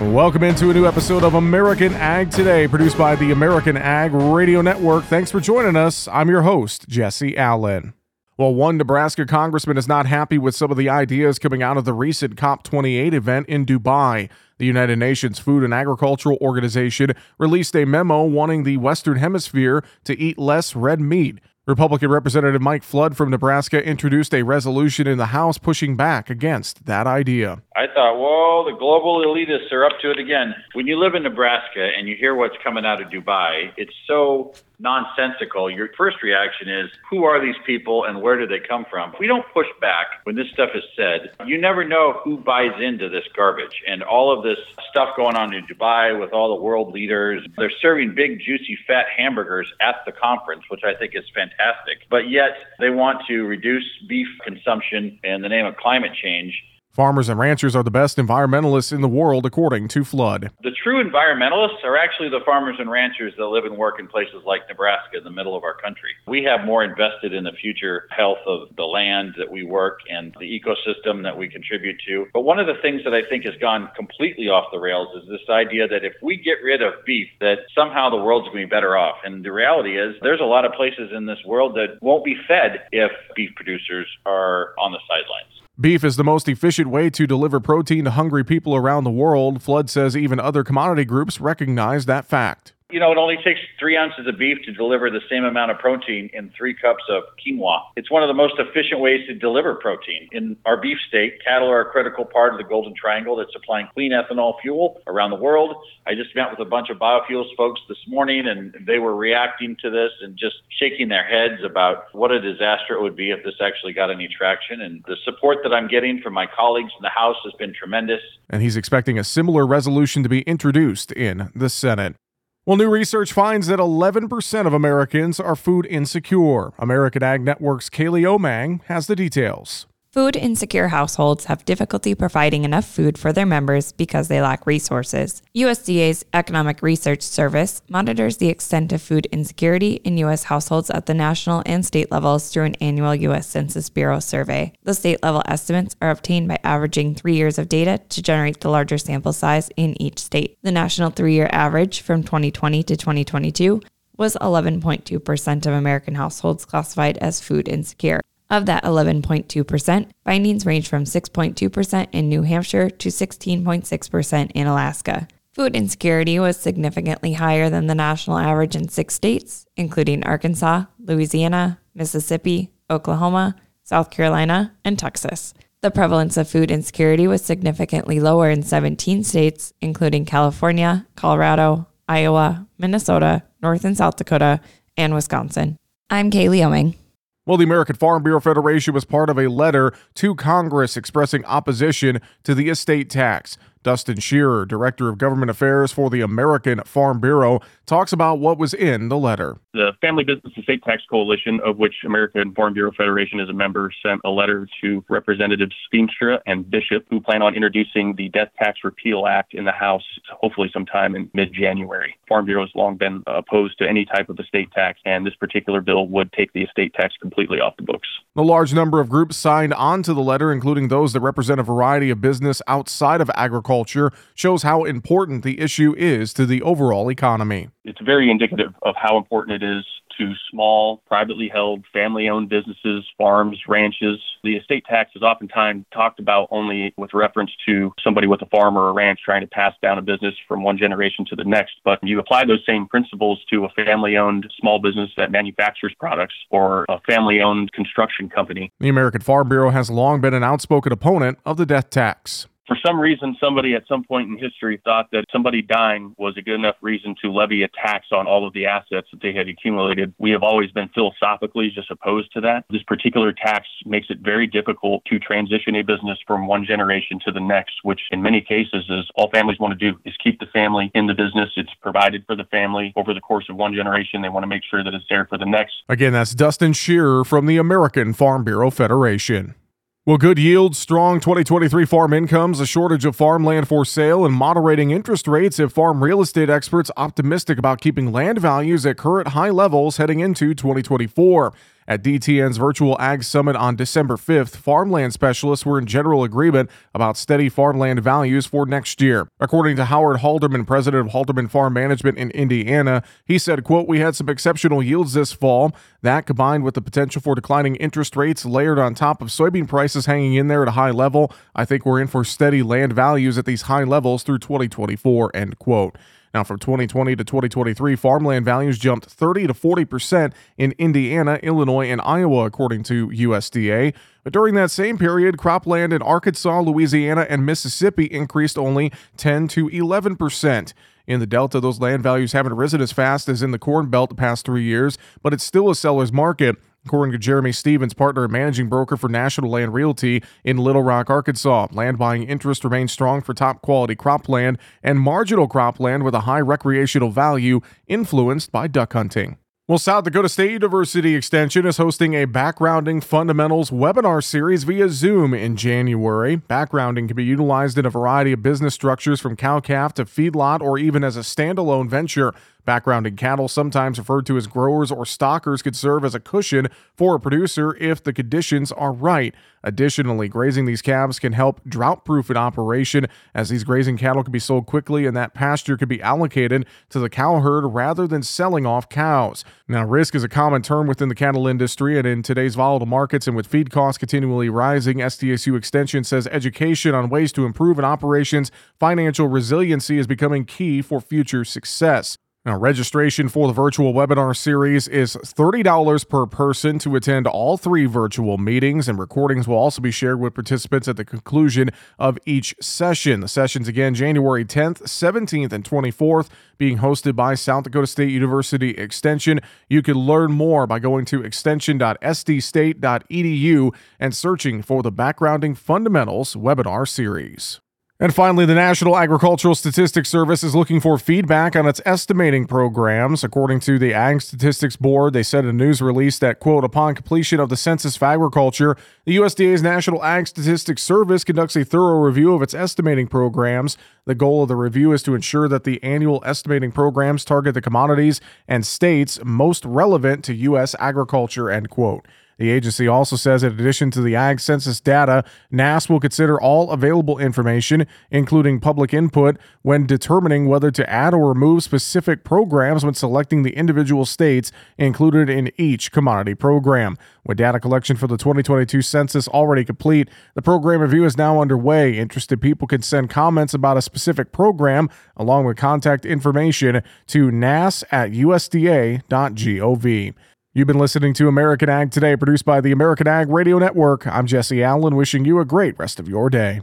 Welcome into a new episode of American Ag Today, produced by the American Ag Radio Network. Thanks for joining us. I'm your host, Jesse Allen. Well, one Nebraska congressman is not happy with some of the ideas coming out of the recent COP28 event in Dubai. The United Nations Food and Agricultural Organization released a memo wanting the Western Hemisphere to eat less red meat. Republican Representative Mike Flood from Nebraska introduced a resolution in the House pushing back against that idea. I thought, well, the global elitists are up to it again. When you live in Nebraska and you hear what's coming out of Dubai, it's so nonsensical. Your first reaction is, who are these people and where do they come from? If we don't push back when this stuff is said, you never know who buys into this garbage. And all of this stuff going on in Dubai with all the world leaders, they're serving big, juicy, fat hamburgers at the conference, which I think is fantastic. But yet they want to reduce beef consumption in the name of climate change. Farmers and ranchers are the best environmentalists in the world, according to Flood. The true environmentalists are actually the farmers and ranchers that live and work in places like Nebraska, in the middle of our country. We have more invested in the future health of the land that we work and the ecosystem that we contribute to. But one of the things that I think has gone completely off the rails is this idea that if we get rid of beef, that somehow the world's going to be better off. And the reality is, there's a lot of places in this world that won't be fed if beef producers are on the sidelines. Beef is the most efficient way to deliver protein to hungry people around the world. Flood says even other commodity groups recognize that fact. You know, it only takes three ounces of beef to deliver the same amount of protein in three cups of quinoa. It's one of the most efficient ways to deliver protein. In our beef state, cattle are a critical part of the Golden Triangle that's supplying clean ethanol fuel around the world. I just met with a bunch of biofuels folks this morning, and they were reacting to this and just shaking their heads about what a disaster it would be if this actually got any traction. And the support that I'm getting from my colleagues in the House has been tremendous. And he's expecting a similar resolution to be introduced in the Senate. Well, new research finds that 11% of Americans are food insecure. American Ag Network's Kaylee Omang has the details. Food insecure households have difficulty providing enough food for their members because they lack resources. USDA's Economic Research Service monitors the extent of food insecurity in U.S. households at the national and state levels through an annual U.S. Census Bureau survey. The state level estimates are obtained by averaging three years of data to generate the larger sample size in each state. The national three year average from 2020 to 2022 was 11.2% of American households classified as food insecure. Of that 11.2%, findings range from 6.2% in New Hampshire to 16.6% in Alaska. Food insecurity was significantly higher than the national average in six states, including Arkansas, Louisiana, Mississippi, Oklahoma, South Carolina, and Texas. The prevalence of food insecurity was significantly lower in 17 states, including California, Colorado, Iowa, Minnesota, North and South Dakota, and Wisconsin. I'm Kaylee Oming. Well, the American Farm Bureau Federation was part of a letter to Congress expressing opposition to the estate tax. Dustin Shearer, Director of Government Affairs for the American Farm Bureau, talks about what was in the letter. The Family Business Estate Tax Coalition, of which American Farm Bureau Federation is a member, sent a letter to Representatives Feenstra and Bishop, who plan on introducing the Death Tax Repeal Act in the House, hopefully sometime in mid January. Farm Bureau has long been opposed to any type of estate tax, and this particular bill would take the estate tax completely off the books. A large number of groups signed on to the letter, including those that represent a variety of business outside of agriculture culture shows how important the issue is to the overall economy. It's very indicative of how important it is to small, privately held, family owned businesses, farms, ranches. The estate tax is oftentimes talked about only with reference to somebody with a farm or a ranch trying to pass down a business from one generation to the next. But you apply those same principles to a family owned small business that manufactures products or a family owned construction company. The American Farm Bureau has long been an outspoken opponent of the death tax for some reason, somebody at some point in history thought that somebody dying was a good enough reason to levy a tax on all of the assets that they had accumulated. We have always been philosophically just opposed to that. This particular tax makes it very difficult to transition a business from one generation to the next, which in many cases is all families want to do is keep the family in the business. It's provided for the family over the course of one generation. They want to make sure that it's there for the next. Again, that's Dustin Shearer from the American Farm Bureau Federation. Well, good yields, strong 2023 farm incomes, a shortage of farmland for sale, and moderating interest rates have farm real estate experts optimistic about keeping land values at current high levels heading into 2024. At DTN's virtual Ag Summit on December 5th, farmland specialists were in general agreement about steady farmland values for next year. According to Howard Halderman, president of Halderman Farm Management in Indiana, he said, quote, "We had some exceptional yields this fall. That combined with the potential for declining interest rates layered on top of soybean prices hanging in there at a high level, I think we're in for steady land values at these high levels through 2024." End quote. Now, from 2020 to 2023, farmland values jumped 30 to 40 percent in Indiana, Illinois, and Iowa, according to USDA. But during that same period, cropland in Arkansas, Louisiana, and Mississippi increased only 10 to 11 percent. In the Delta, those land values haven't risen as fast as in the Corn Belt the past three years, but it's still a seller's market. According to Jeremy Stevens, partner and managing broker for National Land Realty in Little Rock, Arkansas, land buying interest remains strong for top quality cropland and marginal cropland with a high recreational value influenced by duck hunting. Well, South Dakota State University Extension is hosting a backgrounding fundamentals webinar series via Zoom in January. Backgrounding can be utilized in a variety of business structures from cow calf to feedlot or even as a standalone venture. Backgrounding cattle, sometimes referred to as growers or stockers, could serve as a cushion for a producer if the conditions are right. Additionally, grazing these calves can help drought proof an operation, as these grazing cattle can be sold quickly and that pasture can be allocated to the cow herd rather than selling off cows. Now, risk is a common term within the cattle industry, and in today's volatile markets and with feed costs continually rising, SDSU Extension says education on ways to improve an operation's financial resiliency is becoming key for future success. Now, registration for the virtual webinar series is $30 per person to attend all three virtual meetings, and recordings will also be shared with participants at the conclusion of each session. The sessions, again, January 10th, 17th, and 24th, being hosted by South Dakota State University Extension. You can learn more by going to extension.sdstate.edu and searching for the Backgrounding Fundamentals webinar series. And finally, the National Agricultural Statistics Service is looking for feedback on its estimating programs. According to the Ag Statistics Board, they said in a news release that, quote, upon completion of the Census of Agriculture, the USDA's National Ag Statistics Service conducts a thorough review of its estimating programs. The goal of the review is to ensure that the annual estimating programs target the commodities and states most relevant to U.S. agriculture, end quote. The agency also says, in addition to the ag census data, NASS will consider all available information, including public input, when determining whether to add or remove specific programs when selecting the individual states included in each commodity program. With data collection for the 2022 census already complete, the program review is now underway. Interested people can send comments about a specific program along with contact information to nass at usda.gov. You've been listening to American Ag Today, produced by the American Ag Radio Network. I'm Jesse Allen, wishing you a great rest of your day.